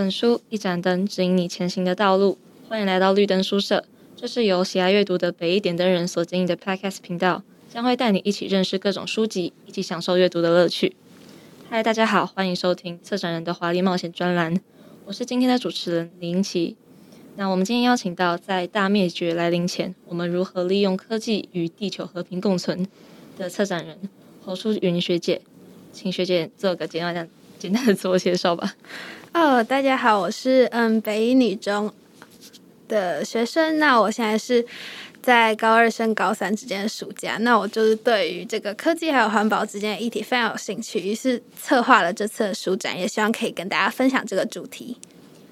本书，一盏灯，指引你前行的道路。欢迎来到绿灯书社，这是由喜爱阅读的北一点灯人所经营的 Podcast 频道，将会带你一起认识各种书籍，一起享受阅读的乐趣。嗨，大家好，欢迎收听策展人的华丽冒险专栏，我是今天的主持人李英奇。那我们今天邀请到在大灭绝来临前，我们如何利用科技与地球和平共存的策展人侯淑云学姐，请学姐做个简单简单的自我介绍吧。哦，大家好，我是嗯北一女中的学生。那我现在是在高二升高三之间的暑假。那我就是对于这个科技还有环保之间的议题非常有兴趣，于是策划了这次的书展，也希望可以跟大家分享这个主题。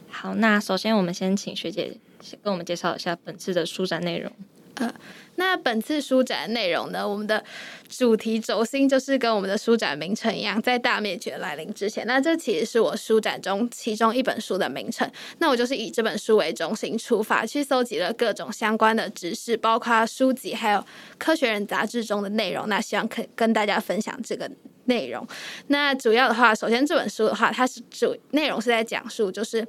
好，那首先我们先请学姐先跟我们介绍一下本次的书展内容。呃，那本次书展内容呢，我们的主题轴心就是跟我们的书展名称一样，在大灭绝来临之前。那这其实是我书展中其中一本书的名称。那我就是以这本书为中心出发，去搜集了各种相关的知识，包括书籍还有《科学人》杂志中的内容。那希望可以跟大家分享这个内容。那主要的话，首先这本书的话，它是主内容是在讲述，就是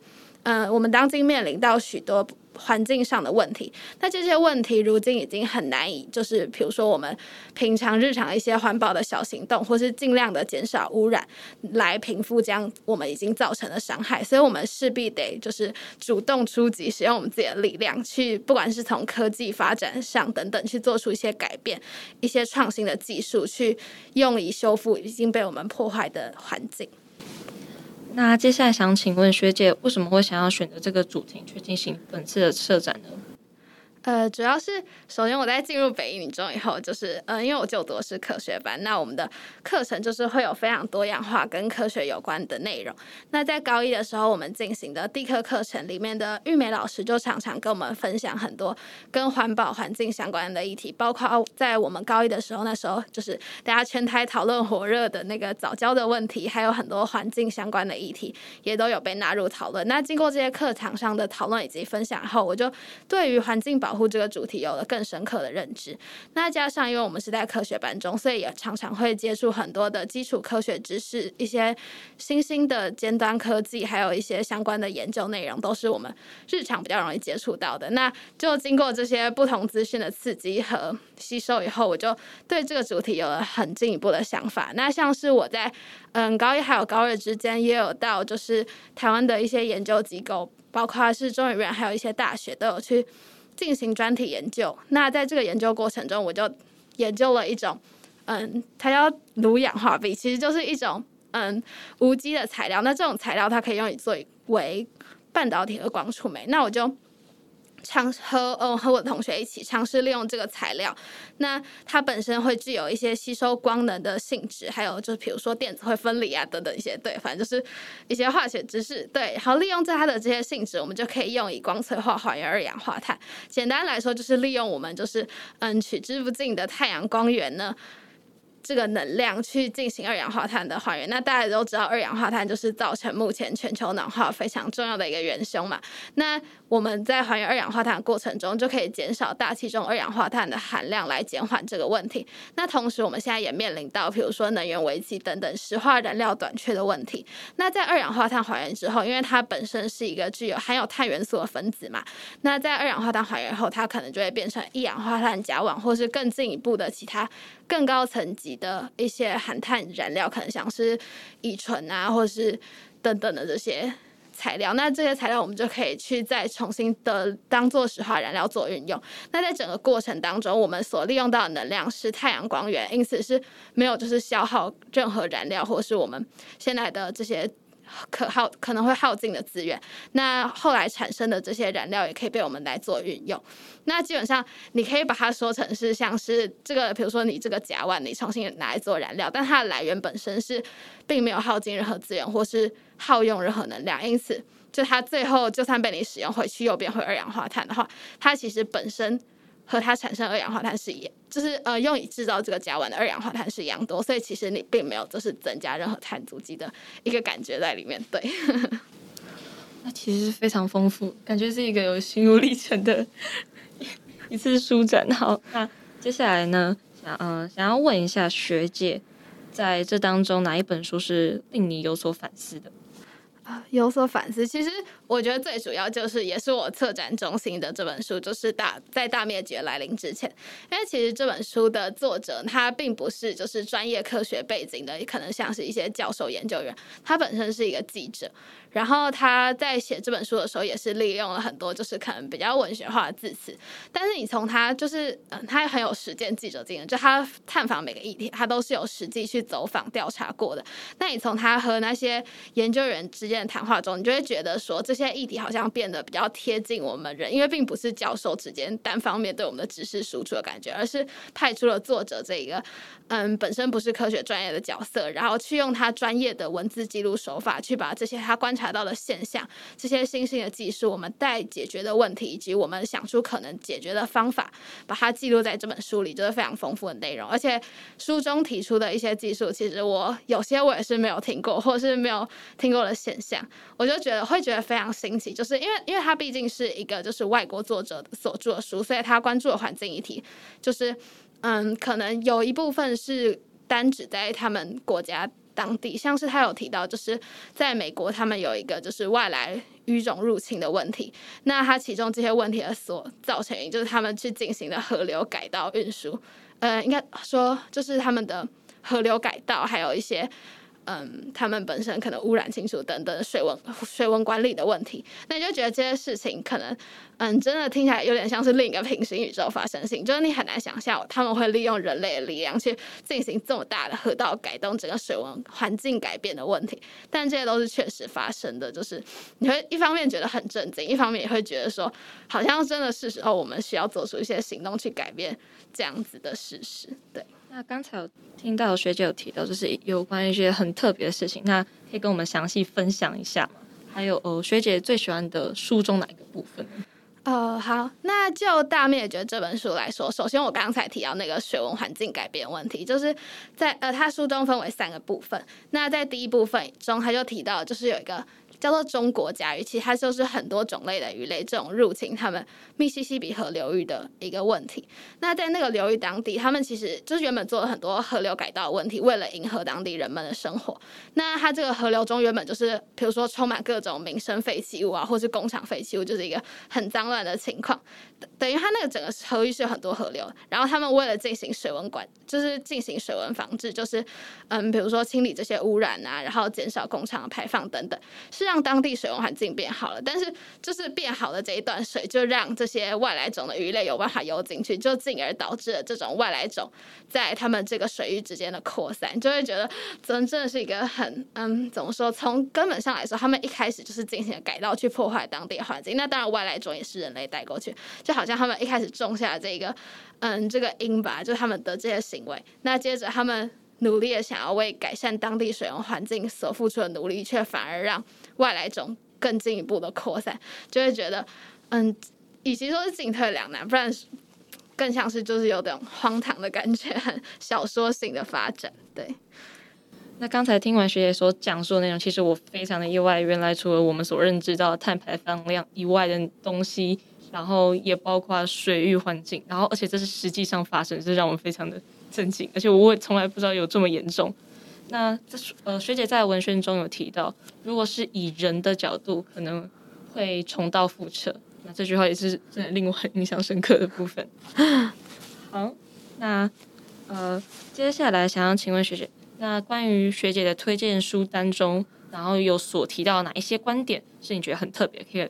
嗯、呃，我们当今面临到许多。环境上的问题，那这些问题如今已经很难以，就是比如说我们平常日常一些环保的小行动，或是尽量的减少污染，来平复这样我们已经造成的伤害。所以，我们势必得就是主动出击，使用我们自己的力量，去不管是从科技发展上等等，去做出一些改变，一些创新的技术，去用以修复已经被我们破坏的环境。那接下来想请问学姐，为什么会想要选择这个主题去进行本次的策展呢？呃，主要是首先我在进入北一女中以后，就是嗯、因为我就读的是科学班，那我们的课程就是会有非常多样化跟科学有关的内容。那在高一的时候，我们进行的地科课程里面的玉美老师就常常跟我们分享很多跟环保环境相关的议题，包括在我们高一的时候，那时候就是大家全台讨论火热的那个早教的问题，还有很多环境相关的议题也都有被纳入讨论。那经过这些课堂上的讨论以及分享后，我就对于环境保保护这个主题有了更深刻的认知。那加上，因为我们是在科学班中，所以也常常会接触很多的基础科学知识，一些新兴的尖端科技，还有一些相关的研究内容，都是我们日常比较容易接触到的。那就经过这些不同资讯的刺激和吸收以后，我就对这个主题有了很进一步的想法。那像是我在嗯高一还有高二之间，也有到就是台湾的一些研究机构，包括是中研院，还有一些大学都有去。进行专题研究，那在这个研究过程中，我就研究了一种，嗯，它叫卤氧化钡，其实就是一种嗯无机的材料。那这种材料它可以用于作为半导体和光触媒。那我就。尝和嗯和我的同学一起尝试利用这个材料，那它本身会具有一些吸收光能的性质，还有就是比如说电子会分离啊等等一些，对，反正就是一些化学知识，对，好，利用在它的这些性质，我们就可以用以光催化还原二氧化碳。简单来说，就是利用我们就是嗯取之不尽的太阳光源呢。这个能量去进行二氧化碳的还原，那大家都知道，二氧化碳就是造成目前全球暖化非常重要的一个元凶嘛。那我们在还原二氧化碳的过程中，就可以减少大气中二氧化碳的含量，来减缓这个问题。那同时，我们现在也面临到，比如说能源危机等等石化燃料短缺的问题。那在二氧化碳还原之后，因为它本身是一个具有含有碳元素的分子嘛，那在二氧化碳还原后，它可能就会变成一氧化碳甲烷，或是更进一步的其他更高层级的一些含碳燃料，可能像是乙醇啊，或是等等的这些材料。那这些材料我们就可以去再重新的当做石化燃料做运用。那在整个过程当中，我们所利用到的能量是太阳光源，因此是没有就是消耗任何燃料，或是我们现在的这些。可耗可能会耗尽的资源，那后来产生的这些燃料也可以被我们来做运用。那基本上你可以把它说成是像是这个，比如说你这个甲烷，你重新拿来做燃料，但它的来源本身是并没有耗尽任何资源或是耗用任何能量，因此就它最后就算被你使用回去又变回二氧化碳的话，它其实本身。和它产生二氧化碳是一，就是呃用以制造这个甲烷的二氧化碳是一样多，所以其实你并没有就是增加任何碳足迹的一个感觉在里面。对，那其实是非常丰富，感觉是一个有心路历程的一次书展。好，那接下来呢，想嗯、想要问一下学姐，在这当中哪一本书是令你有所反思的？有所反思，其实我觉得最主要就是，也是我策展中心的这本书，就是大在大灭绝来临之前，因为其实这本书的作者他并不是就是专业科学背景的，可能像是一些教授研究员，他本身是一个记者。然后他在写这本书的时候，也是利用了很多就是可能比较文学化的字词，但是你从他就是嗯，他很有实践记者经验，就他探访每个议题，他都是有实际去走访调查过的。那你从他和那些研究员之间的谈话中，你就会觉得说这些议题好像变得比较贴近我们人，因为并不是教授之间单方面对我们的知识输出的感觉，而是派出了作者这一个嗯本身不是科学专业的角色，然后去用他专业的文字记录手法去把这些他观查到的现象，这些新兴的技术，我们待解决的问题，以及我们想出可能解决的方法，把它记录在这本书里，就是非常丰富的内容。而且书中提出的一些技术，其实我有些我也是没有听过，或者是没有听过的现象，我就觉得会觉得非常新奇，就是因为因为它毕竟是一个就是外国作者所著的书，所以他关注的环境议题，就是嗯，可能有一部分是单指在他们国家。当地像是他有提到，就是在美国，他们有一个就是外来语种入侵的问题。那他其中这些问题的所造成因，就是他们去进行的河流改道运输。呃，应该说就是他们的河流改道，还有一些。嗯，他们本身可能污染清楚等等水文水文管理的问题，那你就觉得这些事情可能，嗯，真的听起来有点像是另一个平行宇宙发生性，就是你很难想象他们会利用人类的力量去进行这么大的河道改动，整个水文环境改变的问题。但这些都是确实发生的，就是你会一方面觉得很震惊，一方面也会觉得说，好像真的是时候我们需要做出一些行动去改变这样子的事实，对。那刚才有听到学姐有提到，就是有关一些很特别的事情，那可以跟我们详细分享一下吗？还有呃，学姐最喜欢的书中哪一个部分？呃，好，那就《大灭绝》这本书来说，首先我刚才提到那个水文环境改变问题，就是在呃，它书中分为三个部分。那在第一部分中，他就提到，就是有一个。叫做中国甲鱼，其实它就是很多种类的鱼类这种入侵他们密西西比河流域的一个问题。那在那个流域当地，他们其实就是原本做了很多河流改道的问题，为了迎合当地人们的生活。那它这个河流中原本就是，比如说充满各种民生废弃物啊，或是工厂废弃物，就是一个很脏乱的情况。等于它那个整个河域是有很多河流，然后他们为了进行水文管，就是进行水文防治，就是嗯，比如说清理这些污染啊，然后减少工厂的排放等等，是。让当地水文环境变好了，但是就是变好的这一段水，就让这些外来种的鱼类有办法游进去，就进而导致了这种外来种在他们这个水域之间的扩散，就会觉得真真的是一个很嗯，怎么说？从根本上来说，他们一开始就是进行了改道去破坏当地环境。那当然，外来种也是人类带过去，就好像他们一开始种下这个嗯这个因吧，就他们的这些行为。那接着他们努力的想要为改善当地水文环境所付出的努力，却反而让外来种更进一步的扩散，就会觉得，嗯，与其说是进退两难，不然更像是就是有点荒唐的感觉，小说性的发展。对。那刚才听完学姐所讲述的内容，其实我非常的意外，原来除了我们所认知到的碳排放量以外的东西，然后也包括水域环境，然后而且这是实际上发生，这让我非常的震惊，而且我也从来不知道有这么严重。那这呃，学姐在文宣中有提到，如果是以人的角度，可能会重蹈覆辙。那这句话也是真的令我很印象深刻的部分。好，那呃，接下来想要请问学姐，那关于学姐的推荐书单中，然后有所提到哪一些观点是你觉得很特别，可以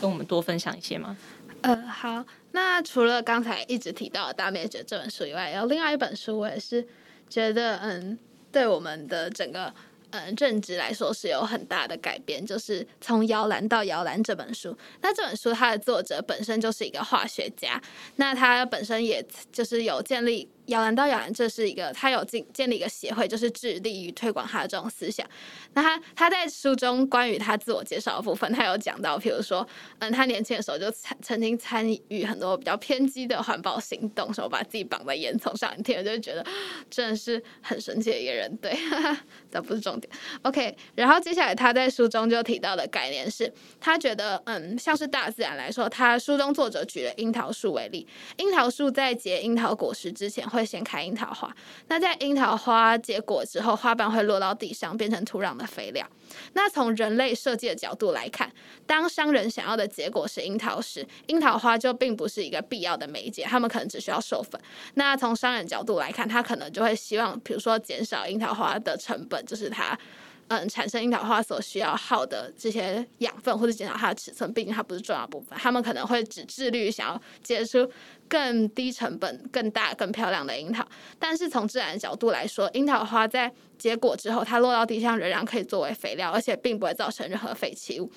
跟我们多分享一些吗？呃，好，那除了刚才一直提到的《大灭绝》这本书以外，然后另外一本书，我也是觉得嗯。对我们的整个嗯认知来说是有很大的改变，就是从摇篮到摇篮这本书。那这本书它的作者本身就是一个化学家，那他本身也就是有建立。摇篮到摇篮，这是一个他有建建立一个协会，就是致力于推广他的这种思想。那他他在书中关于他自我介绍的部分，他有讲到，譬如说，嗯，他年轻的时候就参曾经参与很多比较偏激的环保行动，什么把自己绑在烟囱上，你听就觉得真的是很神奇的一个人。对，哈哈，这不是重点。OK，然后接下来他在书中就提到的概念是，他觉得，嗯，像是大自然来说，他书中作者举了樱桃树为例，樱桃树在结樱桃果实之前。会先开樱桃花。那在樱桃花结果之后，花瓣会落到地上，变成土壤的肥料。那从人类设计的角度来看，当商人想要的结果是樱桃时，樱桃花就并不是一个必要的媒介，他们可能只需要授粉。那从商人角度来看，他可能就会希望，比如说减少樱桃花的成本，就是他。嗯，产生樱桃花所需要耗的这些养分，或者减少它的尺寸，毕竟它不是重要部分。他们可能会只致力于想要结出更低成本、更大、更漂亮的樱桃。但是从自然的角度来说，樱桃花在结果之后，它落到地上仍然可以作为肥料，而且并不会造成任何废弃物。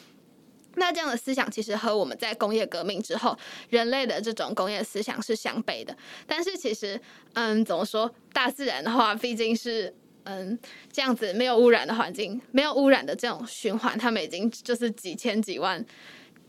那这样的思想其实和我们在工业革命之后人类的这种工业思想是相悖的。但是其实，嗯，怎么说？大自然的话，毕竟是。嗯，这样子没有污染的环境，没有污染的这种循环，他们已经就是几千几万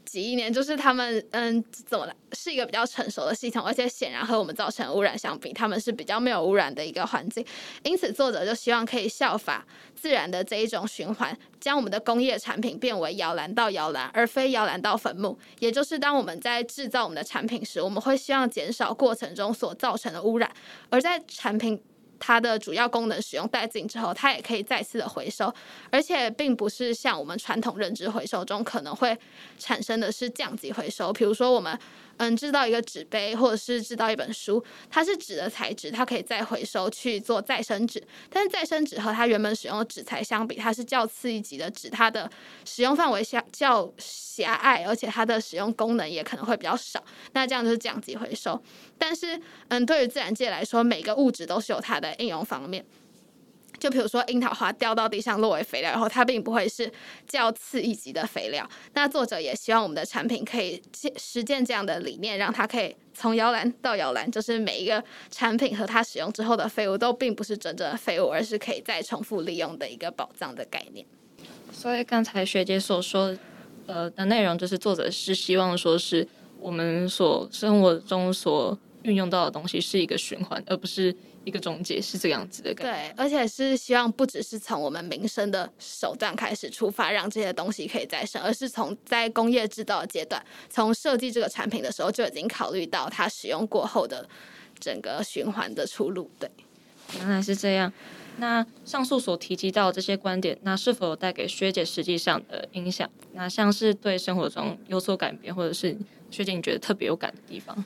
几亿年，就是他们嗯，怎么了？是一个比较成熟的系统，而且显然和我们造成污染相比，他们是比较没有污染的一个环境。因此，作者就希望可以效法自然的这一种循环，将我们的工业产品变为摇篮到摇篮，而非摇篮到坟墓。也就是当我们在制造我们的产品时，我们会希望减少过程中所造成的污染，而在产品。它的主要功能使用殆尽之后，它也可以再次的回收，而且并不是像我们传统认知回收中可能会产生的是降级回收，比如说我们。嗯，制造一个纸杯，或者是制造一本书，它是纸的材质，它可以再回收去做再生纸。但是再生纸和它原本使用的纸材相比，它是较次一级的纸，它的使用范围较较狭隘，而且它的使用功能也可能会比较少。那这样就是降级回收。但是，嗯，对于自然界来说，每个物质都是有它的应用方面。就比如说樱桃花掉到地上落为肥料，然后它并不会是较次一级的肥料。那作者也希望我们的产品可以实践这样的理念，让它可以从摇篮到摇篮，就是每一个产品和它使用之后的废物都并不是真正的废物，而是可以再重复利用的一个宝藏的概念。所以刚才学姐所说呃的内容，就是作者是希望说是我们所生活中所运用到的东西是一个循环，而不是。一个总结是这样子的感觉，对，而且是希望不只是从我们民生的手段开始出发，让这些东西可以再生，而是从在工业制造的阶段，从设计这个产品的时候就已经考虑到它使用过后的整个循环的出路。对，原来是这样。那上述所提及到这些观点，那是否有带给学姐实际上的影响？那像是对生活中有所改变，或者是学姐你觉得特别有感的地方？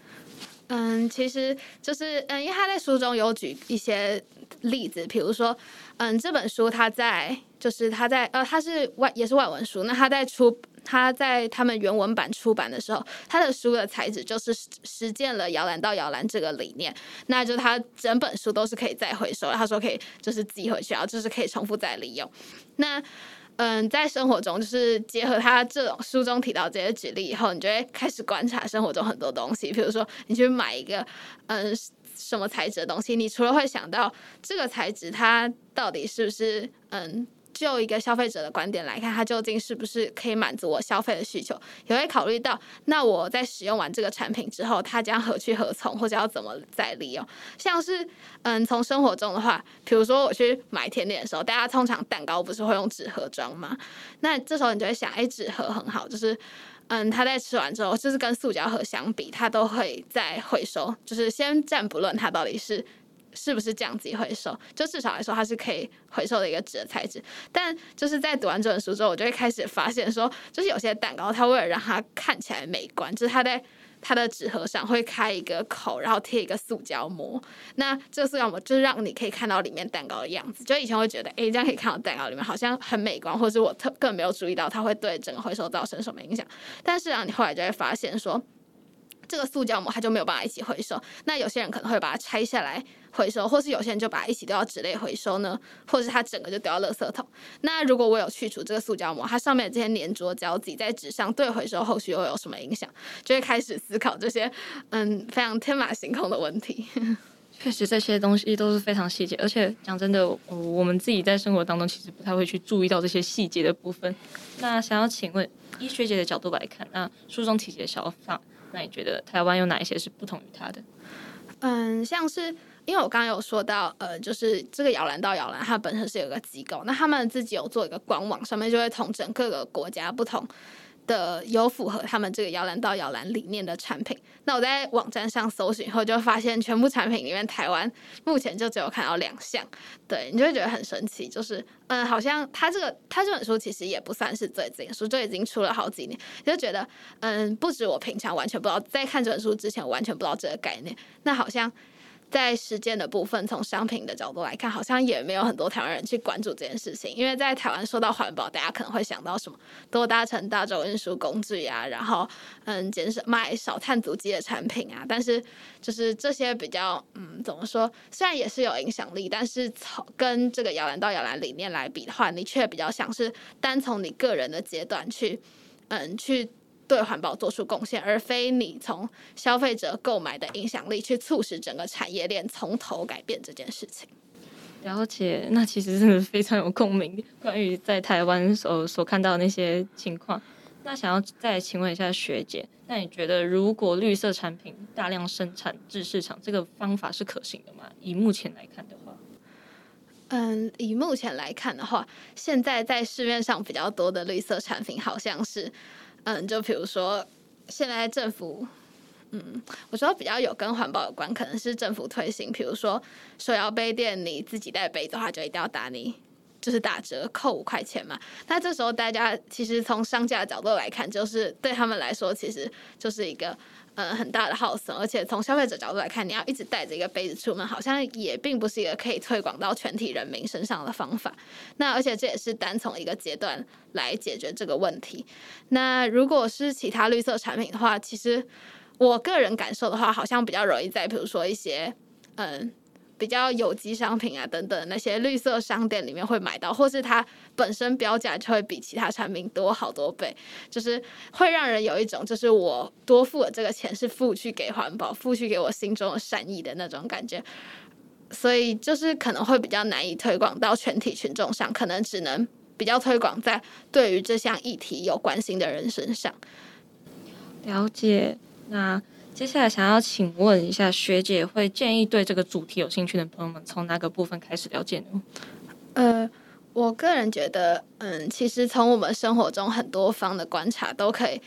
嗯，其实就是嗯，因为他在书中有举一些例子，比如说，嗯，这本书他在就是他在呃，他是外也是外文书，那他在出他在他们原文版出版的时候，他的书的材质就是实践了摇篮到摇篮这个理念，那就他整本书都是可以再回收，他说可以就是寄回去啊，就是可以重复再利用，那。嗯，在生活中，就是结合他这种书中提到这些举例以后，你就会开始观察生活中很多东西。比如说，你去买一个嗯什么材质的东西，你除了会想到这个材质它到底是不是嗯。就一个消费者的观点来看，它究竟是不是可以满足我消费的需求？也会考虑到，那我在使用完这个产品之后，它将何去何从，或者要怎么再利用？像是，嗯，从生活中的话，比如说我去买甜点的时候，大家通常蛋糕不是会用纸盒装吗？那这时候你就会想，哎，纸盒很好，就是，嗯，它在吃完之后，就是跟塑胶盒相比，它都会再回收。就是先暂不论它到底是。是不是这样子回收？就至少来说，它是可以回收的一个纸的材质。但就是在读完这本书之后，我就会开始发现说，就是有些蛋糕，它为了让它看起来美观，就是它在它的纸盒上会开一个口，然后贴一个塑胶膜。那这塑胶膜就是让你可以看到里面蛋糕的样子。就以前会觉得，哎，这样可以看到蛋糕里面好像很美观，或者我特更没有注意到它会对整个回收造成什么影响。但是啊，你后来就会发现说，这个塑胶膜它就没有办法一起回收。那有些人可能会把它拆下来。回收，或是有些人就把它一起丢到纸类回收呢，或是它整个就丢到垃圾桶。那如果我有去除这个塑胶膜，它上面这些粘着胶挤在纸上，对回收后续又有什么影响？就会开始思考这些嗯非常天马行空的问题。确实，这些东西都是非常细节，而且讲真的，我们自己在生活当中其实不太会去注意到这些细节的部分。那想要请问，医学姐的角度来看，那书中提及的小放，那你觉得台湾有哪一些是不同于它的？嗯，像是。因为我刚刚有说到，呃，就是这个摇篮到摇篮，它本身是有个机构，那他们自己有做一个官网，上面就会统整各个国家不同的有符合他们这个摇篮到摇篮理念的产品，那我在网站上搜寻后，就发现全部产品里面，台湾目前就只有看到两项，对，你就会觉得很神奇，就是嗯，好像他这个他这本书其实也不算是最近书，就已经出了好几年，就觉得嗯，不止我平常完全不知道，在看这本书之前完全不知道这个概念，那好像。在实践的部分，从商品的角度来看，好像也没有很多台湾人去关注这件事情。因为在台湾说到环保，大家可能会想到什么多搭乘大众运输工具啊，然后嗯，减少买少碳足迹的产品啊。但是就是这些比较嗯，怎么说？虽然也是有影响力，但是从跟这个摇篮到摇篮理念来比的话，你却比较像是单从你个人的阶段去嗯去。对环保做出贡献，而非你从消费者购买的影响力去促使整个产业链从头改变这件事情。了解，那其实真的非常有共鸣。关于在台湾所所看到的那些情况，那想要再请问一下学姐，那你觉得如果绿色产品大量生产至市场，这个方法是可行的吗？以目前来看的话，嗯，以目前来看的话，现在在市面上比较多的绿色产品好像是。嗯，就比如说，现在政府，嗯，我说比较有跟环保有关，可能是政府推行，比如说手摇杯店，你自己带杯的话，就一定要打你，就是打折扣五块钱嘛。那这时候大家其实从商家的角度来看，就是对他们来说，其实就是一个。嗯，很大的耗损，而且从消费者角度来看，你要一直带着一个杯子出门，好像也并不是一个可以推广到全体人民身上的方法。那而且这也是单从一个阶段来解决这个问题。那如果是其他绿色产品的话，其实我个人感受的话，好像比较容易在比如说一些嗯。比较有机商品啊等等那些绿色商店里面会买到，或是它本身标价就会比其他产品多好多倍，就是会让人有一种就是我多付了这个钱是付去给环保、付去给我心中的善意的那种感觉，所以就是可能会比较难以推广到全体群众上，可能只能比较推广在对于这项议题有关心的人身上。了解，那。接下来想要请问一下学姐，会建议对这个主题有兴趣的朋友们从哪个部分开始了解呢？呃，我个人觉得，嗯，其实从我们生活中很多方的观察都可以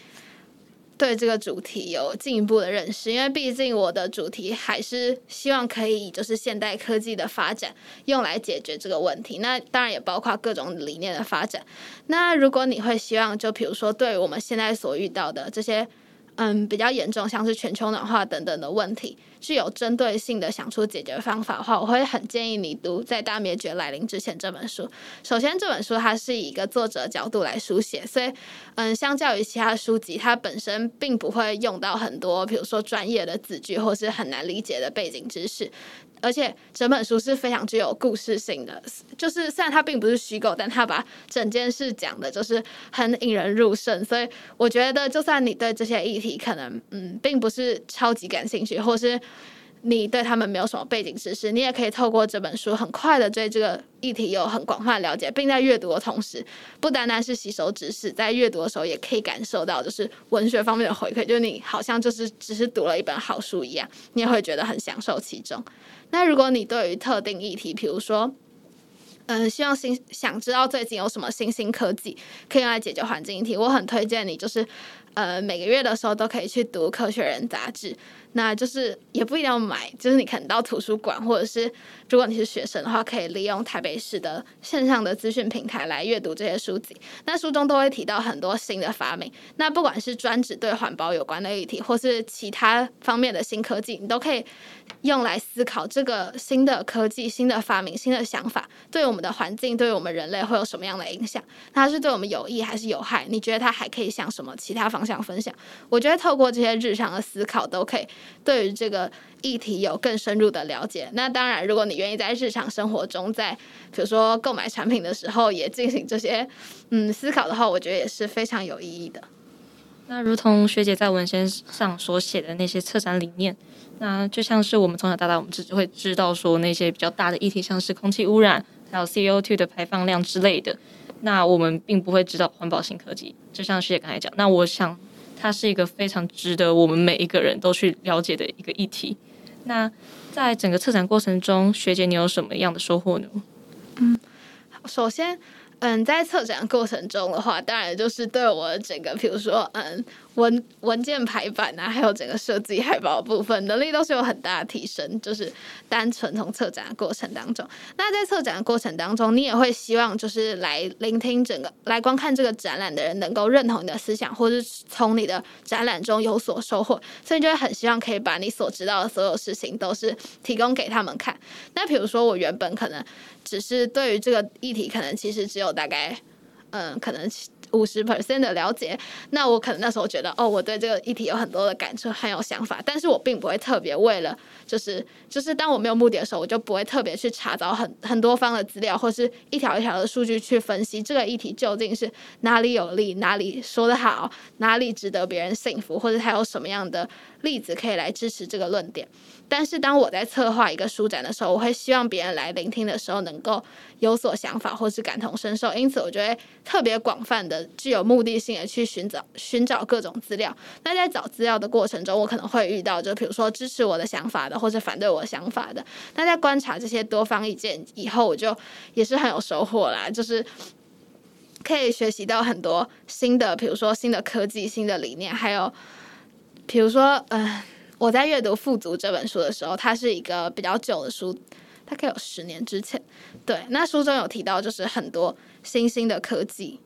对这个主题有进一步的认识，因为毕竟我的主题还是希望可以就是现代科技的发展用来解决这个问题，那当然也包括各种理念的发展。那如果你会希望，就比如说对我们现在所遇到的这些。嗯，比较严重，像是全球暖化等等的问题，具有针对性的想出解决方法的话，我会很建议你读《在大灭绝来临之前》这本书。首先，这本书它是以一个作者角度来书写，所以，嗯，相较于其他书籍，它本身并不会用到很多，比如说专业的字句或是很难理解的背景知识。而且整本书是非常具有故事性的，就是虽然它并不是虚构，但它把整件事讲的就是很引人入胜。所以我觉得，就算你对这些议题可能嗯并不是超级感兴趣，或是你对他们没有什么背景知识，你也可以透过这本书很快的对这个议题有很广泛的了解，并在阅读的同时，不单单是吸收知识，在阅读的时候也可以感受到就是文学方面的回馈，就是你好像就是只是读了一本好书一样，你也会觉得很享受其中。那如果你对于特定议题，比如说，嗯、希望新想知道最近有什么新兴科技可以用来解决环境议题，我很推荐你，就是呃每个月的时候都可以去读《科学人》杂志。那就是也不一定要买，就是你可能到图书馆，或者是如果你是学生的话，可以利用台北市的线上的资讯平台来阅读这些书籍。那书中都会提到很多新的发明，那不管是专指对环保有关的议题，或是其他方面的新科技，你都可以用来思考这个新的科技、新的发明、新的想法对我们的环境、对我们人类会有什么样的影响？它是对我们有益还是有害？你觉得它还可以向什么其他方向分享？我觉得透过这些日常的思考，都可以。对于这个议题有更深入的了解。那当然，如果你愿意在日常生活中，在比如说购买产品的时候也进行这些嗯思考的话，我觉得也是非常有意义的。那如同学姐在文献上所写的那些策展理念，那就像是我们从小到大，我们只会知道说那些比较大的议题，像是空气污染，还有 CO2 的排放量之类的。那我们并不会知道环保新科技。就像学姐刚才讲，那我想。它是一个非常值得我们每一个人都去了解的一个议题。那在整个策展过程中，学姐你有什么样的收获呢？嗯，首先，嗯，在策展过程中的话，当然就是对我整个，比如说，嗯，文文件排版啊，还有整个设计海报部分能力都是有很大的提升。就是单纯从策展的过程当中，那在策展的过程当中，你也会希望就是来聆听整个来观看这个展览的人能够认同你的思想，或是从你的展览中有所收获，所以就会很希望可以把你所知道的所有事情都是提供给他们看。那比如说我原本可能。只是对于这个议题，可能其实只有大概，嗯，可能五十 percent 的了解。那我可能那时候觉得，哦，我对这个议题有很多的感触，很有想法。但是我并不会特别为了，就是就是当我没有目的的时候，我就不会特别去查找很很多方的资料，或是一条一条的数据去分析这个议题究竟是哪里有利，哪里说得好，哪里值得别人信服，或者还有什么样的例子可以来支持这个论点。但是当我在策划一个书展的时候，我会希望别人来聆听的时候能够有所想法或是感同身受，因此我就会特别广泛的、具有目的性的去寻找寻找各种资料。那在找资料的过程中，我可能会遇到，就比如说支持我的想法的，或者反对我想法的。那在观察这些多方意见以后，我就 也是很有收获啦，就是可以学习到很多新的，比如说新的科技、新的理念，还有比如说嗯。呃我在阅读《富足》这本书的时候，它是一个比较旧的书，它可以有十年之前。对，那书中有提到，就是很多新兴的科技，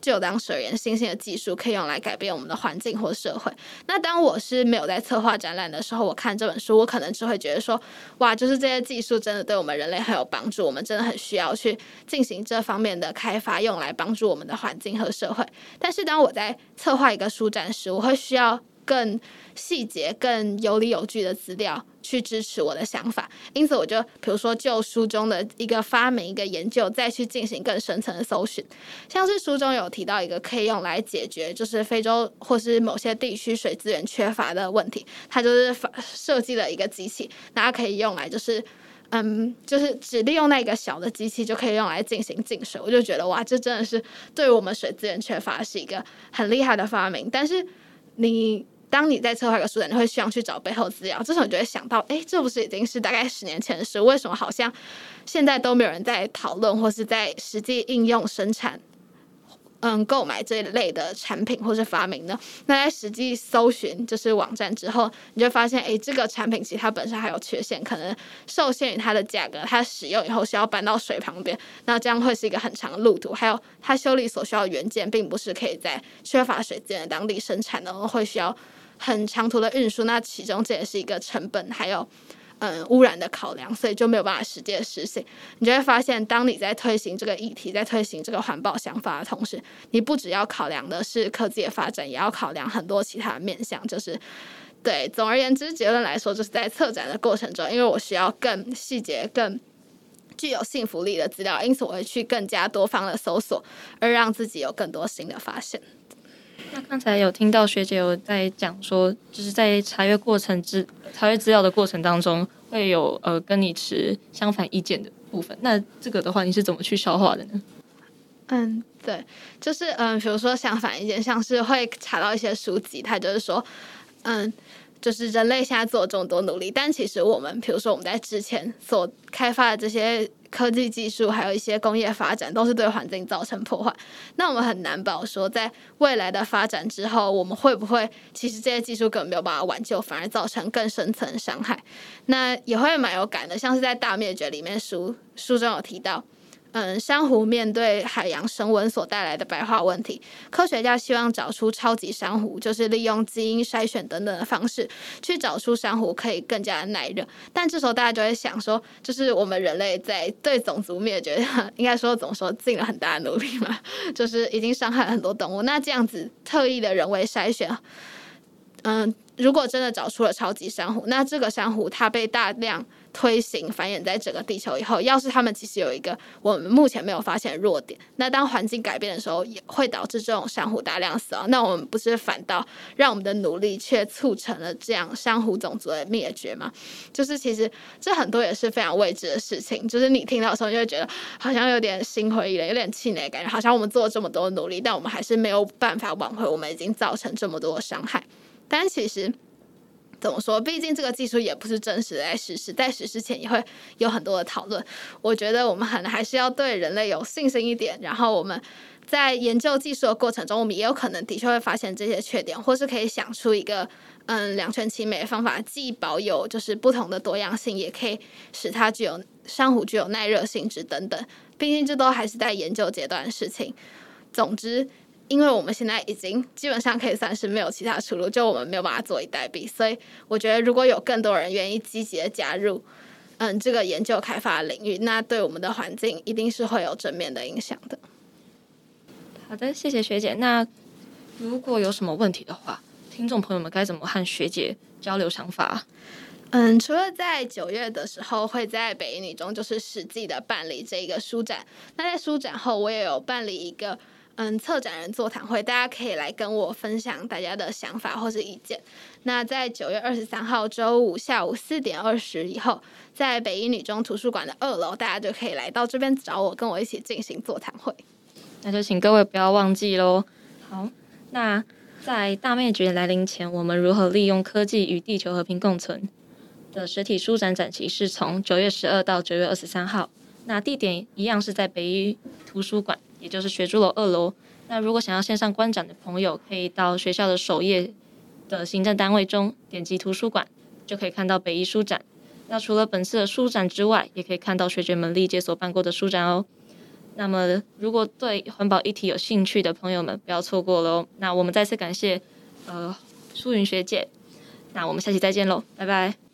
就当时而言，新兴的技术可以用来改变我们的环境或社会。那当我是没有在策划展览的时候，我看这本书，我可能只会觉得说，哇，就是这些技术真的对我们人类很有帮助，我们真的很需要去进行这方面的开发，用来帮助我们的环境和社会。但是当我在策划一个书展时，我会需要更细节、更有理有据的资料去支持我的想法，因此我就比如说就书中的一个发明、一个研究，再去进行更深层的搜寻。像是书中有提到一个可以用来解决，就是非洲或是某些地区水资源缺乏的问题，它就是设计了一个机器，大家可以用来就是嗯，就是只利用那个小的机器就可以用来进行净水。我就觉得哇，这真的是对我们水资源缺乏是一个很厉害的发明。但是你。当你在策划一个书展，你会需要去找背后资料。这时候你就会想到，哎，这不是已经是大概十年前的事？为什么好像现在都没有人在讨论，或是在实际应用生产，嗯，购买这一类的产品或是发明呢？那在实际搜寻就是网站之后，你就发现，哎，这个产品其实它本身还有缺陷，可能受限于它的价格，它使用以后需要搬到水旁边，那这样会是一个很长的路途。还有它修理所需要的元件，并不是可以在缺乏水资源的当地生产的，会需要。很长途的运输，那其中这也是一个成本，还有嗯污染的考量，所以就没有办法实际的实行。你就会发现，当你在推行这个议题，在推行这个环保想法的同时，你不只要考量的是科技的发展，也要考量很多其他的面向。就是对，总而言之，结论来说，就是在策展的过程中，因为我需要更细节、更具有信服力的资料，因此我会去更加多方的搜索，而让自己有更多新的发现。那刚才有听到学姐有在讲说，就是在查阅过程之查阅资料的过程当中，会有呃跟你持相反意见的部分。那这个的话，你是怎么去消化的呢？嗯，对，就是嗯，比如说相反意见，像是会查到一些书籍，它就是说，嗯。就是人类现在做了这么多努力，但其实我们，比如说我们在之前所开发的这些科技技术，还有一些工业发展，都是对环境造成破坏。那我们很难保说，在未来的发展之后，我们会不会其实这些技术根本没有办法挽救，反而造成更深层伤害？那也会蛮有感的，像是在《大灭绝》里面书书中有提到。嗯，珊瑚面对海洋升温所带来的白化问题，科学家希望找出超级珊瑚，就是利用基因筛选等等的方式，去找出珊瑚可以更加耐热。但这时候大家就会想说，就是我们人类在对种族灭绝，应该说怎么说，尽了很大的努力嘛，就是已经伤害了很多动物。那这样子特意的人为筛选，嗯，如果真的找出了超级珊瑚，那这个珊瑚它被大量推行繁衍在整个地球以后，要是他们其实有一个我们目前没有发现的弱点，那当环境改变的时候，也会导致这种珊瑚大量死亡。那我们不是反倒让我们的努力却促成了这样珊瑚种族的灭绝吗？就是其实这很多也是非常未知的事情。就是你听到的时候，就会觉得好像有点心灰意冷，有点气馁感觉，好像我们做了这么多努力，但我们还是没有办法挽回我们已经造成这么多的伤害。但其实。怎么说？毕竟这个技术也不是真实的在实施，在实施前也会有很多的讨论。我觉得我们可能还是要对人类有信心一点，然后我们。在研究技术的过程中，我们也有可能的确会发现这些缺点，或是可以想出一个嗯两全其美的方法，既保有就是不同的多样性，也可以使它具有珊瑚具有耐热性质等等。毕竟这都还是在研究阶段的事情。总之，因为我们现在已经基本上可以算是没有其他出路，就我们没有办法坐以待毙，所以我觉得如果有更多人愿意积极的加入嗯这个研究开发领域，那对我们的环境一定是会有正面的影响的。好的，谢谢学姐。那如果有什么问题的话，听众朋友们该怎么和学姐交流想法？嗯，除了在九月的时候会在北影女中就是实际的办理这个书展，那在书展后我也有办理一个嗯策展人座谈会，大家可以来跟我分享大家的想法或是意见。那在九月二十三号周五下午四点二十以后，在北一女中图书馆的二楼，大家就可以来到这边找我，跟我一起进行座谈会。那就请各位不要忘记喽。好，那在大灭绝来临前，我们如何利用科技与地球和平共存的实体书展展期是从九月十二到九月二十三号。那地点一样是在北一图书馆，也就是学珠楼二楼。那如果想要线上观展的朋友，可以到学校的首页的行政单位中点击图书馆，就可以看到北一书展。那除了本次的书展之外，也可以看到学姐们历届所办过的书展哦。那么，如果对环保议题有兴趣的朋友们，不要错过喽。那我们再次感谢，呃，舒云学姐。那我们下期再见喽，拜拜。